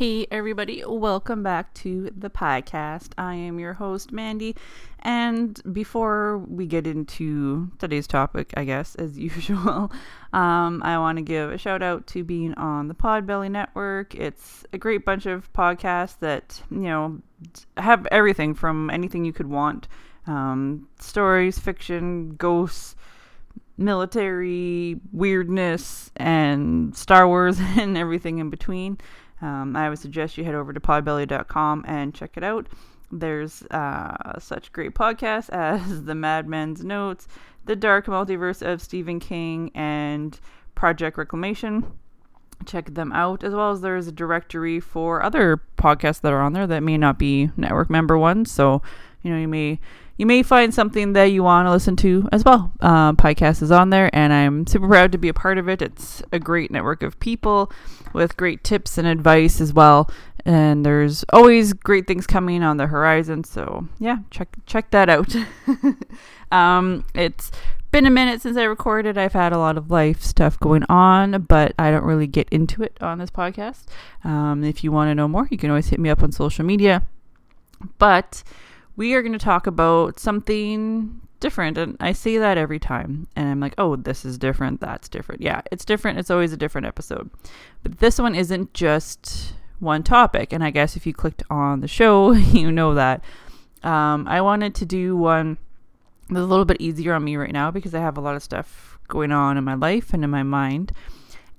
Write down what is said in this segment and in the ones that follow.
Hey, everybody, welcome back to the podcast. I am your host, Mandy. And before we get into today's topic, I guess, as usual, um, I want to give a shout out to being on the Podbelly Network. It's a great bunch of podcasts that, you know, have everything from anything you could want um, stories, fiction, ghosts military weirdness and Star Wars and everything in between. Um, I would suggest you head over to podbelly.com and check it out. There's uh, such great podcasts as The Madmen's Notes, The Dark Multiverse of Stephen King, and Project Reclamation. Check them out, as well as there's a directory for other podcasts that are on there that may not be network member ones. So, you know, you may you may find something that you want to listen to as well. Um, podcast is on there, and I'm super proud to be a part of it. It's a great network of people with great tips and advice as well. And there's always great things coming on the horizon. So yeah, check check that out. um, it's been a minute since I recorded. I've had a lot of life stuff going on, but I don't really get into it on this podcast. Um, if you want to know more, you can always hit me up on social media. But we are going to talk about something different. And I say that every time. And I'm like, oh, this is different. That's different. Yeah, it's different. It's always a different episode. But this one isn't just one topic. And I guess if you clicked on the show, you know that. Um, I wanted to do one that's a little bit easier on me right now because I have a lot of stuff going on in my life and in my mind.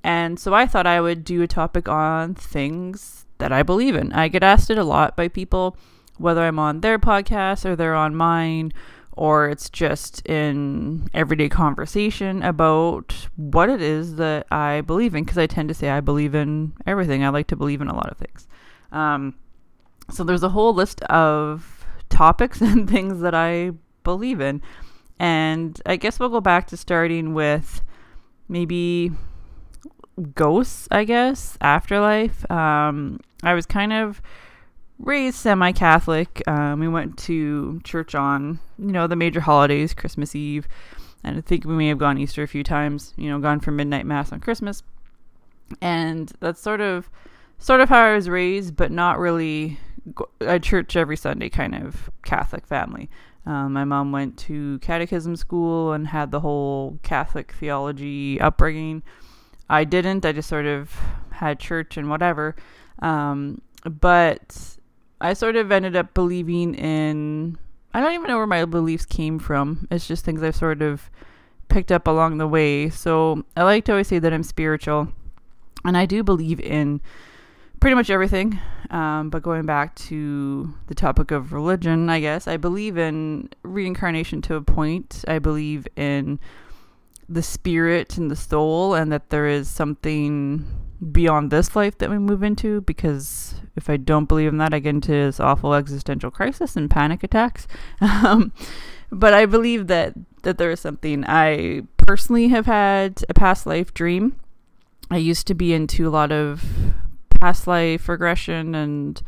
And so I thought I would do a topic on things that I believe in. I get asked it a lot by people whether I'm on their podcast or they're on mine, or it's just in everyday conversation about what it is that I believe in, because I tend to say I believe in everything. I like to believe in a lot of things. Um, so there's a whole list of topics and things that I believe in. And I guess we'll go back to starting with maybe ghosts, I guess, afterlife. Um, I was kind of raised semi-Catholic. Um, we went to church on you know the major holidays, Christmas Eve, and I think we may have gone Easter a few times. You know, gone for midnight mass on Christmas, and that's sort of sort of how I was raised, but not really a church every Sunday kind of Catholic family. Um, my mom went to catechism school and had the whole Catholic theology upbringing. I didn't. I just sort of had church and whatever. Um, but I sort of ended up believing in. I don't even know where my beliefs came from. It's just things I've sort of picked up along the way. So I like to always say that I'm spiritual, and I do believe in pretty much everything. Um, but going back to the topic of religion, I guess I believe in reincarnation to a point. I believe in the spirit and the soul, and that there is something beyond this life that we move into because if I don't believe in that, I get into this awful existential crisis and panic attacks. Um, but I believe that that there is something. I personally have had a past life dream. I used to be into a lot of past life regression and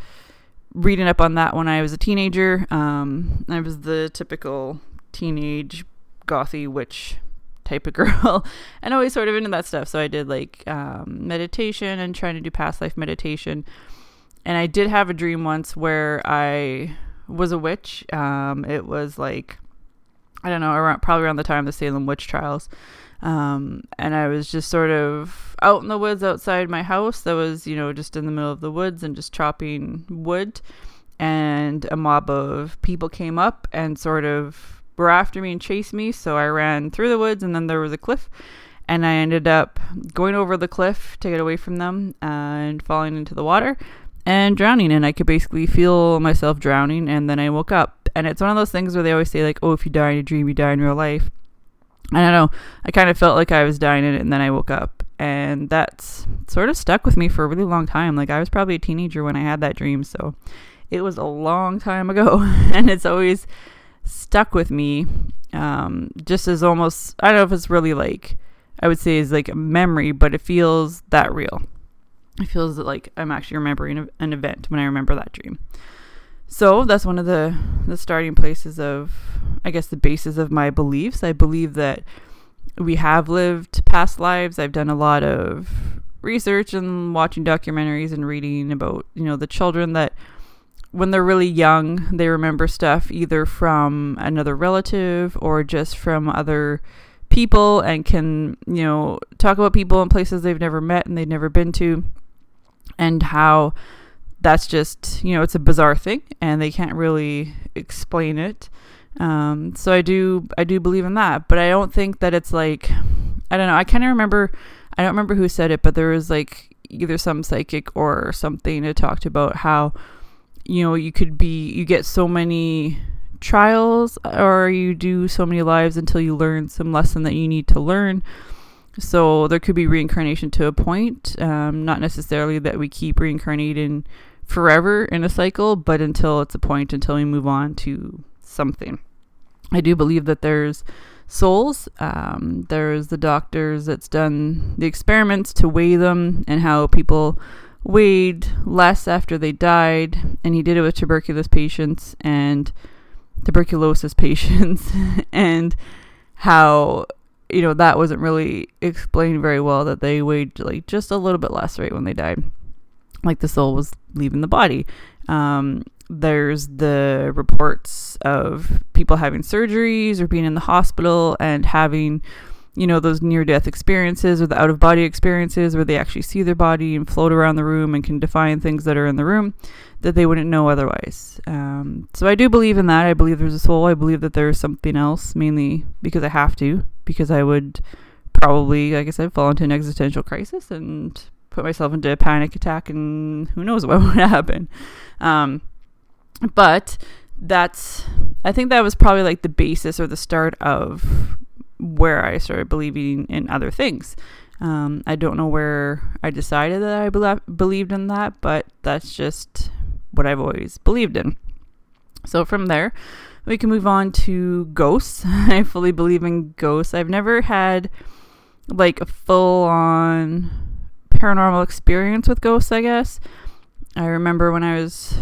reading up on that when I was a teenager. Um, I was the typical teenage gothy witch type of girl and always sort of into that stuff. So I did like um, meditation and trying to do past life meditation. And I did have a dream once where I was a witch. Um, it was like, I don't know, around, probably around the time of the Salem witch trials. Um, and I was just sort of out in the woods outside my house that was, you know, just in the middle of the woods and just chopping wood. And a mob of people came up and sort of were after me and chased me. So I ran through the woods, and then there was a cliff. And I ended up going over the cliff to get away from them and falling into the water and drowning. And I could basically feel myself drowning. And then I woke up. And it's one of those things where they always say, like, oh, if you die in a dream, you die in real life. I don't know. I kind of felt like I was dying in it, and then I woke up. And that's sort of stuck with me for a really long time. Like, I was probably a teenager when I had that dream. So it was a long time ago. and it's always stuck with me um, just as almost I don't know if it's really like I would say is like a memory, but it feels that real. It feels like I'm actually remembering an event when I remember that dream. So that's one of the the starting places of I guess the basis of my beliefs. I believe that we have lived past lives. I've done a lot of research and watching documentaries and reading about, you know, the children that when they're really young, they remember stuff either from another relative or just from other people and can, you know, talk about people in places they've never met and they've never been to and how that's just, you know, it's a bizarre thing and they can't really explain it. Um, so I do I do believe in that, but I don't think that it's like I don't know. I kind of remember I don't remember who said it, but there was like either some psychic or something that talked about how you know you could be you get so many trials or you do so many lives until you learn some lesson that you need to learn. So there could be reincarnation to a point, um, not necessarily that we keep reincarnating forever in a cycle, but until it's a point until we move on to something. I do believe that there's souls. Um, there's the doctors that's done the experiments to weigh them and how people weighed less after they died. And he did it with tuberculosis patients and tuberculosis patients and how you know that wasn't really explained very well that they weighed like just a little bit less right when they died. Like the soul was leaving the body. Um, there's the reports of people having surgeries or being in the hospital and having you know those near death experiences or the out of body experiences where they actually see their body and float around the room and can define things that are in the room that they wouldn't know otherwise. Um, so i do believe in that. I believe there's a soul. I believe that there's something else mainly because i have to because i would probably like i said fall into an existential crisis and put myself into a panic attack and who knows what would happen. Um, but that's I think that was probably like the basis or the start of where I started believing in other things. Um, I don't know where I decided that I be- believed in that, but that's just what I've always believed in. So from there, we can move on to ghosts. I fully believe in ghosts. I've never had like a full on paranormal experience with ghosts, I guess. I remember when I was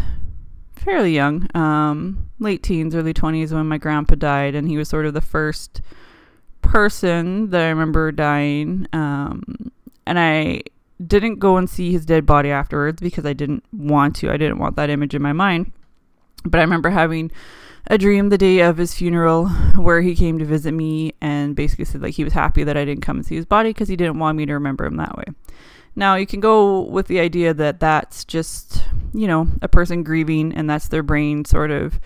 fairly young, um, late teens, early 20s, when my grandpa died, and he was sort of the first person that I remember dying. Um, and I didn't go and see his dead body afterwards because I didn't want to. I didn't want that image in my mind. But I remember having a dream the day of his funeral where he came to visit me and basically said like he was happy that I didn't come and see his body because he didn't want me to remember him that way. Now, you can go with the idea that that's just, you know, a person grieving and that's their brain sort of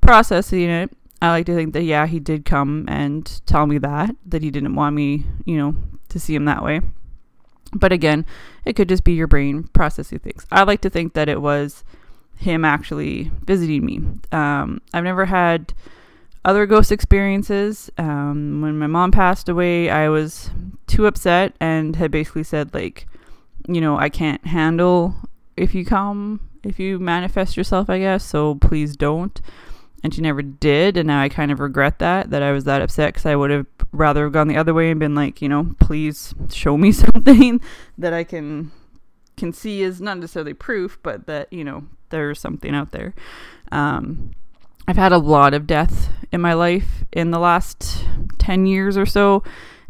processing it. I like to think that, yeah, he did come and tell me that, that he didn't want me, you know, to see him that way. But again, it could just be your brain processing things. I like to think that it was him actually visiting me. Um, I've never had other ghost experiences. Um, when my mom passed away, I was too upset and had basically said, like, you know, I can't handle if you come, if you manifest yourself, I guess. So please don't. And she never did. And now I kind of regret that, that I was that upset because I would have rather have gone the other way and been like, you know, please show me something that I can can see is not necessarily proof, but that, you know, there's something out there. Um, I've had a lot of death in my life in the last 10 years or so.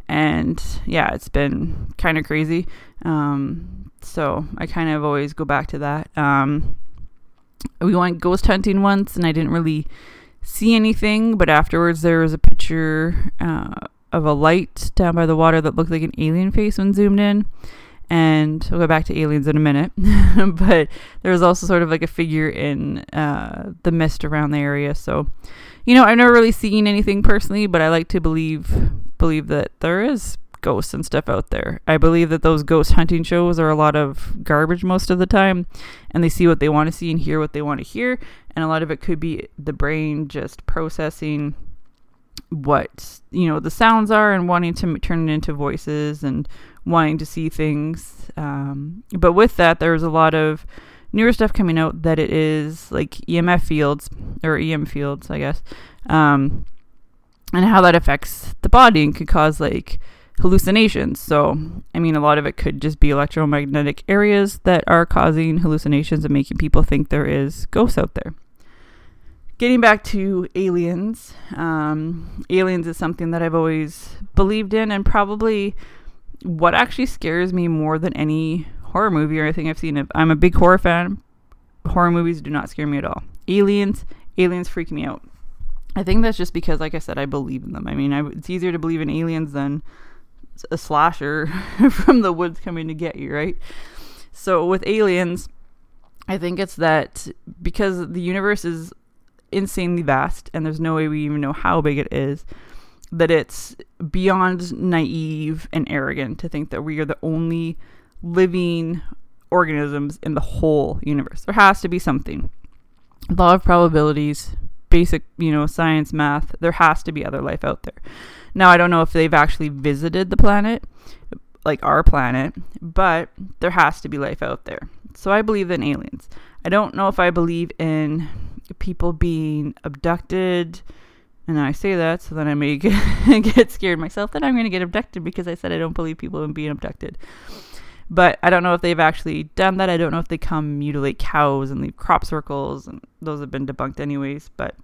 And yeah, it's been kind of crazy. Um, so I kind of always go back to that. Um, we went ghost hunting once, and I didn't really see anything, but afterwards there was a picture uh, of a light down by the water that looked like an alien face when zoomed in. And we'll go back to aliens in a minute, but there was also sort of like a figure in uh, the mist around the area. So, you know, I've never really seen anything personally, but I like to believe believe that there is ghosts and stuff out there. I believe that those ghost hunting shows are a lot of garbage most of the time, and they see what they want to see and hear what they want to hear, and a lot of it could be the brain just processing what you know the sounds are and wanting to turn it into voices and wanting to see things. Um, but with that, there's a lot of newer stuff coming out that it is like EMF fields or EM fields, I guess, um, and how that affects the body and could cause like hallucinations. So, I mean, a lot of it could just be electromagnetic areas that are causing hallucinations and making people think there is ghosts out there. Getting back to aliens, um, aliens is something that I've always believed in, and probably what actually scares me more than any horror movie or anything I've seen. I'm a big horror fan. Horror movies do not scare me at all. Aliens, aliens freak me out. I think that's just because, like I said, I believe in them. I mean, I, it's easier to believe in aliens than a slasher from the woods coming to get you, right? So with aliens, I think it's that because the universe is insanely vast and there's no way we even know how big it is, that it's beyond naive and arrogant to think that we are the only living organisms in the whole universe. There has to be something. Law of probabilities, basic, you know, science, math, there has to be other life out there. Now, I don't know if they've actually visited the planet, like our planet, but there has to be life out there. So I believe in aliens. I don't know if I believe in people being abducted. And I say that so then I may get scared myself that I'm going to get abducted because I said I don't believe people in being abducted. But I don't know if they've actually done that. I don't know if they come mutilate cows and leave crop circles, and those have been debunked anyways. But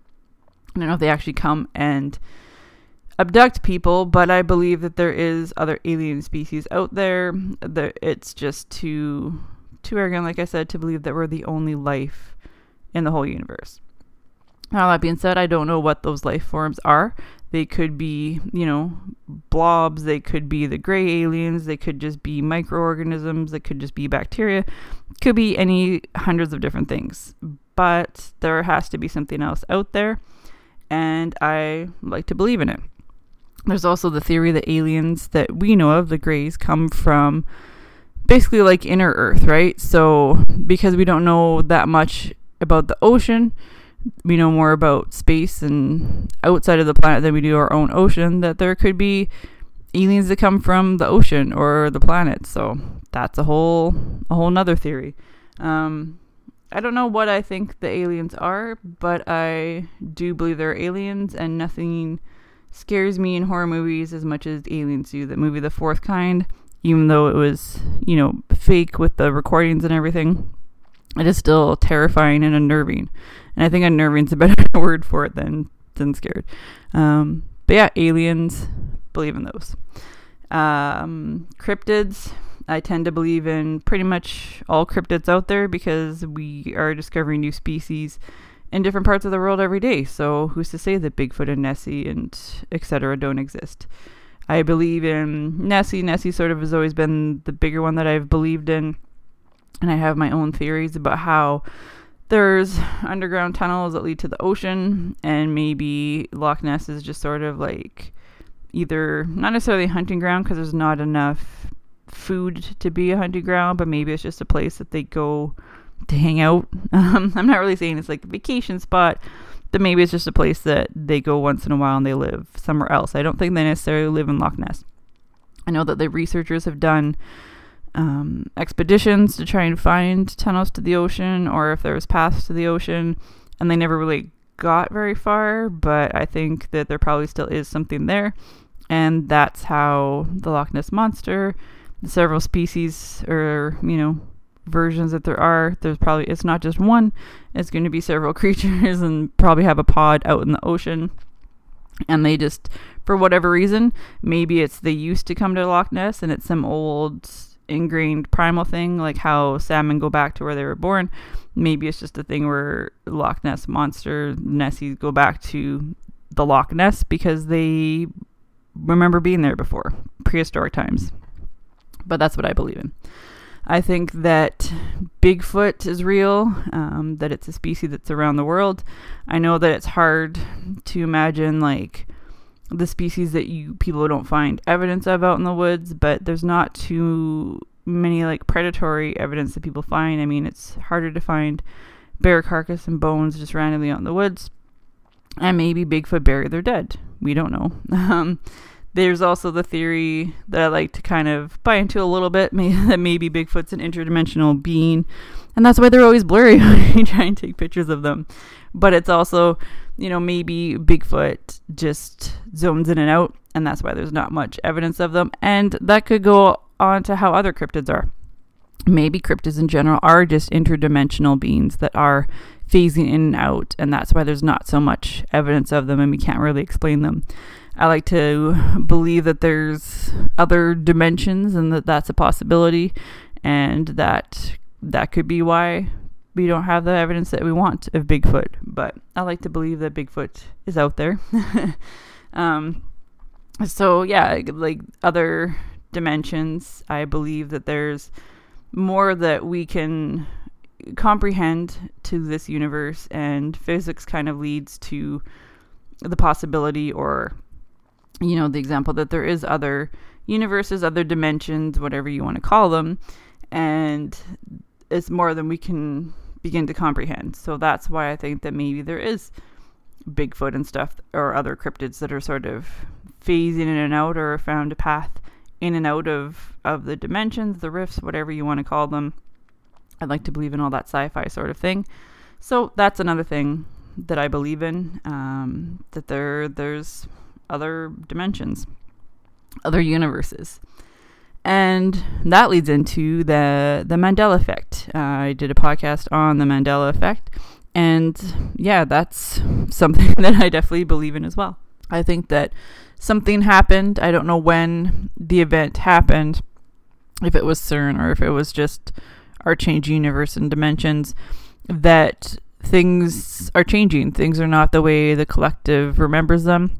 I don't know if they actually come and abduct people. But I believe that there is other alien species out there. It's just too too arrogant, like I said, to believe that we're the only life in the whole universe. Now that being said, I don't know what those life forms are. They could be, you know, blobs. They could be the gray aliens. They could just be microorganisms. They could just be bacteria. Could be any hundreds of different things. But there has to be something else out there. And I like to believe in it. There's also the theory that aliens that we know of, the grays, come from basically like inner Earth, right? So because we don't know that much about the ocean, we know more about space and outside of the planet than we do our own ocean, that there could be aliens that come from the ocean or the planet. So that's a whole a whole nother theory. Um, I don't know what I think the aliens are, but I do believe they're aliens, and nothing scares me in horror movies as much as aliens do. The movie The Fourth Kind, even though it was you know fake with the recordings and everything, it is still terrifying and unnerving. And I think unnerving is a better word for it than than scared. Um, but yeah, aliens, believe in those. Um, cryptids, I tend to believe in pretty much all cryptids out there because we are discovering new species in different parts of the world every day. So who's to say that Bigfoot and Nessie and etc. don't exist? I believe in Nessie. Nessie sort of has always been the bigger one that I've believed in, and I have my own theories about how there's underground tunnels that lead to the ocean, and maybe Loch Ness is just sort of like either not necessarily hunting ground because there's not enough food to be a hunting ground, but maybe it's just a place that they go to hang out. Um, I'm not really saying it's like a vacation spot, but maybe it's just a place that they go once in a while and they live somewhere else. I don't think they necessarily live in Loch Ness. I know that the researchers have done um, expeditions to try and find tunnels to the ocean or if there was paths to the ocean, and they never really got very far. But I think that there probably still is something there, and that's how the Loch Ness monster, the several species or you know versions that there are. There's probably it's not just one. It's going to be several creatures and probably have a pod out in the ocean. And they just, for whatever reason, maybe it's they used to come to Loch Ness and it's some old ingrained primal thing, like how salmon go back to where they were born. Maybe it's just a thing where Loch Ness monster Nessies go back to the Loch Ness because they remember being there before, prehistoric times. But that's what I believe in. I think that Bigfoot is real, um, that it's a species that's around the world. I know that it's hard to imagine, like, the species that you people don't find evidence of out in the woods, but there's not too many like predatory evidence that people find. I mean, it's harder to find bear carcass and bones just randomly out in the woods. And maybe Bigfoot buried their dead. We don't know. Um, there's also the theory that I like to kind of buy into a little bit, that maybe Bigfoot's an interdimensional being, and that's why they're always blurry when you try and take pictures of them. But it's also you know, maybe Bigfoot just zones in and out, and that's why there's not much evidence of them. And that could go on to how other cryptids are. Maybe cryptids in general are just interdimensional beings that are phasing in and out, and that's why there's not so much evidence of them and we can't really explain them. I like to believe that there's other dimensions and that that's a possibility, and that that could be why we don't have the evidence that we want of Bigfoot. But I like to believe that Bigfoot is out there. um, so yeah, like other dimensions, I believe that there's more that we can comprehend to this universe, and physics kind of leads to the possibility or you know the example that there is other universes other dimensions whatever you want to call them and it's more than we can begin to comprehend so that's why i think that maybe there is bigfoot and stuff or other cryptids that are sort of phasing in and out or found a path in and out of of the dimensions the rifts whatever you want to call them i'd like to believe in all that sci-fi sort of thing so that's another thing that I believe in. Um, that there there's other dimensions, other universes, and that leads into the the Mandela effect. Uh, I did a podcast on the Mandela effect, and yeah, that's something that I definitely believe in as well. I think that something happened. I don't know when the event happened, if it was CERN or if it was just our changing universe and dimensions that things are changing. Things are not the way the collective remembers them.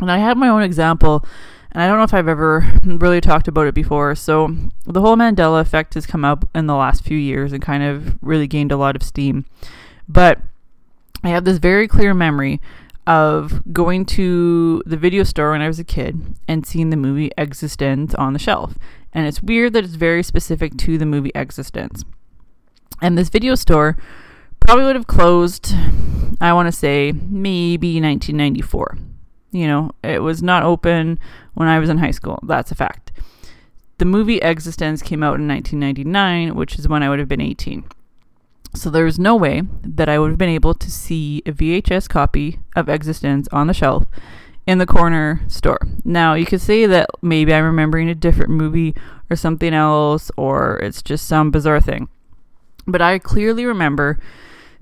And I have my own example, and I don't know if I've ever really talked about it before. So, the whole Mandela effect has come up in the last few years and kind of really gained a lot of steam. But I have this very clear memory of going to the video store when I was a kid and seeing the movie eXistenZ on the shelf. And it's weird that it's very specific to the movie eXistenZ. And this video store probably would have closed, I want to say, maybe 1994. You know, it was not open when I was in high school. That's a fact. The movie eXistenZ came out in 1999, which is when I would have been 18. So there was no way that I would have been able to see a VHS copy of eXistenZ on the shelf in the corner store. Now, you could say that maybe I'm remembering a different movie or something else, or it's just some bizarre thing. But I clearly remember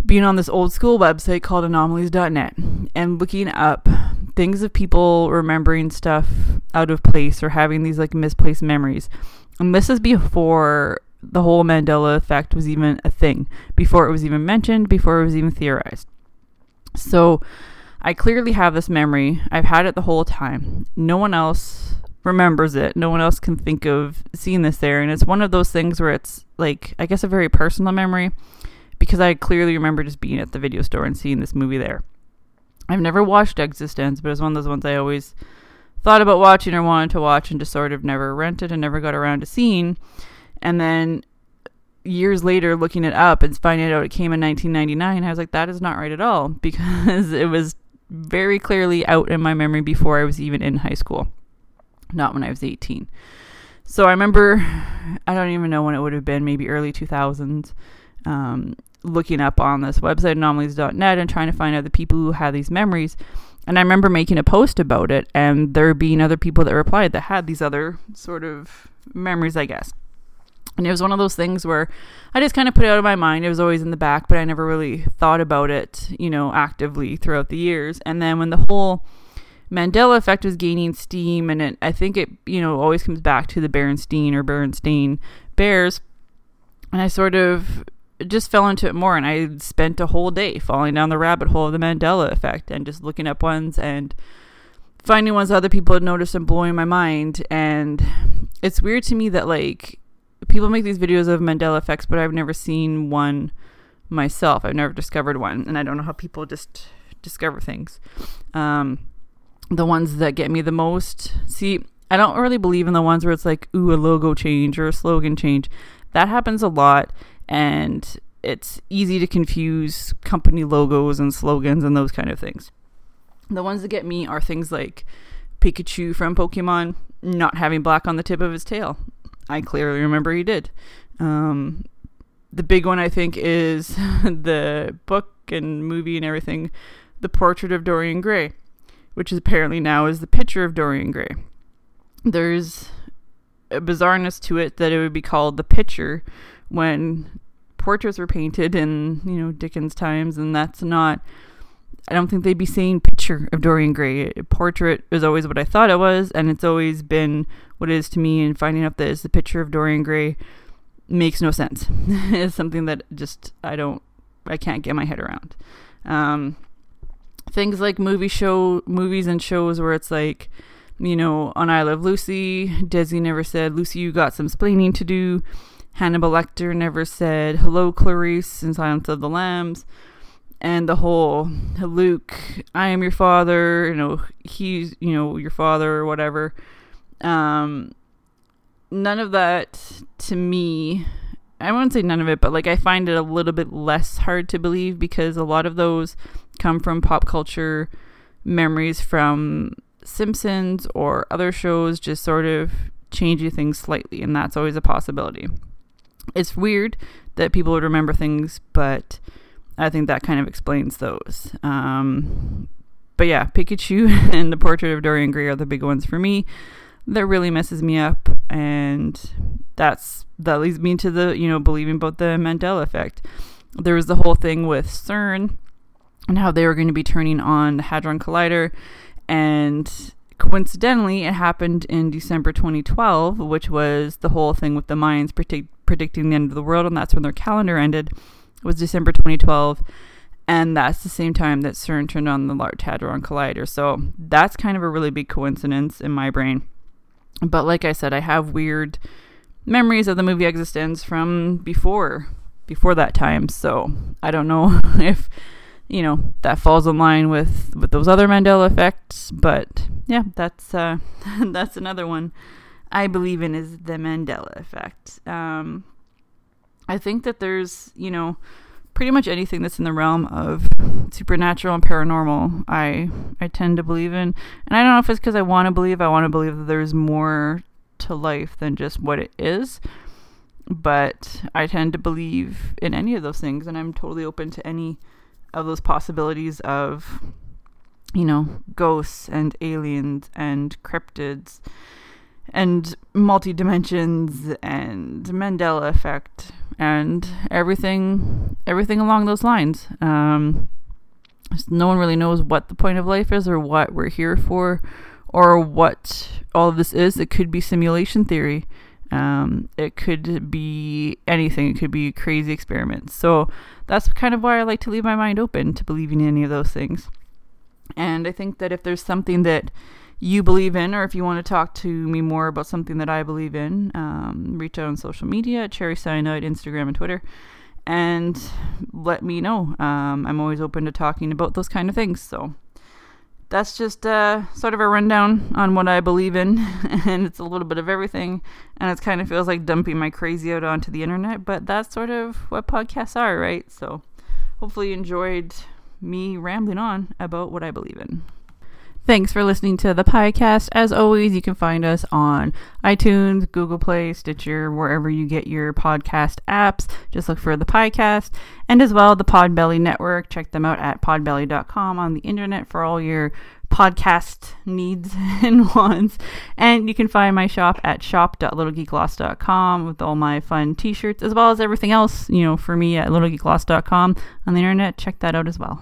being on this old school website called anomalies.net and looking up things of people remembering stuff out of place or having these like misplaced memories. And this is before the whole Mandela effect was even a thing, before it was even mentioned, before it was even theorized. So I clearly have this memory. I've had it the whole time. No one else remembers it. No one else can think of seeing this there. And it's one of those things where it's like, I guess, a very personal memory because I clearly remember just being at the video store and seeing this movie there. I've never watched eXistenZ, but it's one of those ones I always thought about watching or wanted to watch and just sort of never rented and never got around to seeing. And then years later, looking it up and finding out it came in 1999, I was like, that is not right at all because it was very clearly out in my memory before I was even in high school, not when I was 18. So I remember, I don't even know when it would have been, maybe early 2000s um, looking up on this website, anomalies.net, and trying to find out the people who had these memories. And I remember making a post about it, and there being other people that replied that had these other sort of memories, I guess. And it was one of those things where I just kind of put it out of my mind. It was always in the back, but I never really thought about it, you know, actively throughout the years. And then when the whole Mandela effect was gaining steam, and it, I think it, you know, always comes back to the Berenstain or Berenstein bears. And I sort of just fell into it more and I spent a whole day falling down the rabbit hole of the Mandela effect and just looking up ones and finding ones other people had noticed and blowing my mind and it's weird to me that like people make these videos of Mandela effects but I've never seen one myself. I've never discovered one and I don't know how people just discover things. Um, the ones that get me the most, see, I don't really believe in the ones where it's like, ooh, a logo change or a slogan change. That happens a lot and it's easy to confuse company logos and slogans and those kind of things. The ones that get me are things like Pikachu from Pokemon not having black on the tip of his tail. I clearly remember he did. Um, the big one, I think, is the book and movie and everything, The Portrait of Dorian Gray, which is apparently now is the picture of Dorian Gray. There's a bizarreness to it that it would be called the picture when portraits were painted in you know Dickens times, and that's not I don't think they'd be saying picture of Dorian Gray. Portrait is always what I thought it was, and it's always been what it is to me. And finding out that it's the picture of Dorian Gray makes no sense. it's something that just I don't, I can't get my head around. Um, things like movie show, movies and shows where it's like, you know, on I Love Lucy, Desi never said, Lucy, you got some splaining to do. Hannibal Lecter never said, hello, Clarice, in Silence of the Lambs and the whole Luke, I am your father, you know, he's, you know, your father or whatever. Um, none of that to me, I wouldn't say none of it, but like I find it a little bit less hard to believe because a lot of those come from pop culture memories from Simpsons or other shows, just sort of changing things slightly, and that's always a possibility. It's weird that people would remember things, but I think that kind of explains those. Um, but yeah, Pikachu and the Portrait of Dorian Gray are the big ones for me. That really messes me up, and that's that leads me to the you know believing about the Mandela effect. There was the whole thing with CERN and how they were going to be turning on the Hadron Collider, and coincidentally, it happened in December 2012, which was the whole thing with the Mayans predict- predicting the end of the world, and that's when their calendar ended was December 2012, and that's the same time that CERN turned on the Large Hadron Collider. So that's kind of a really big coincidence in my brain. But like I said, I have weird memories of the movie eXistenZ from before before that time. So I don't know if you know that falls in line with with those other Mandela effects. But yeah, that's uh, that's another one I believe in is the Mandela effect. Um, I think that there's, you know, pretty much anything that's in the realm of supernatural and paranormal, I I tend to believe in. And I don't know if it's because I want to believe. I want to believe that there's more to life than just what it is. But I tend to believe in any of those things, and I'm totally open to any of those possibilities of, you know, ghosts and aliens and cryptids and multi dimensions and Mandela effect and everything everything along those lines. Um, no one really knows what the point of life is or what we're here for or what all of this is. It could be simulation theory. Um, it could be anything. It could be crazy experiments. So that's kind of why I like to leave my mind open to believing in any of those things. And I think that if there's something that you believe in, or if you want to talk to me more about something that I believe in, um, reach out on social media, Cherry Cyanide, Instagram, and Twitter, and let me know. Um, I'm always open to talking about those kind of things. So that's just uh, sort of a rundown on what I believe in, and it's a little bit of everything, and it kind of feels like dumping my crazy out onto the internet, but that's sort of what podcasts are, right? So hopefully you enjoyed me rambling on about what I believe in. Thanks for listening to the podcast. As always, you can find us on iTunes, Google Play, Stitcher, wherever you get your podcast apps. Just look for the podcast and as well the Podbelly Network. Check them out at podbelly.com on the internet for all your podcast needs and wants. And you can find my shop at shop.littlegeeklost.com with all my fun t shirts as well as everything else, you know, for me at littlegeeklost.com on the internet. Check that out as well.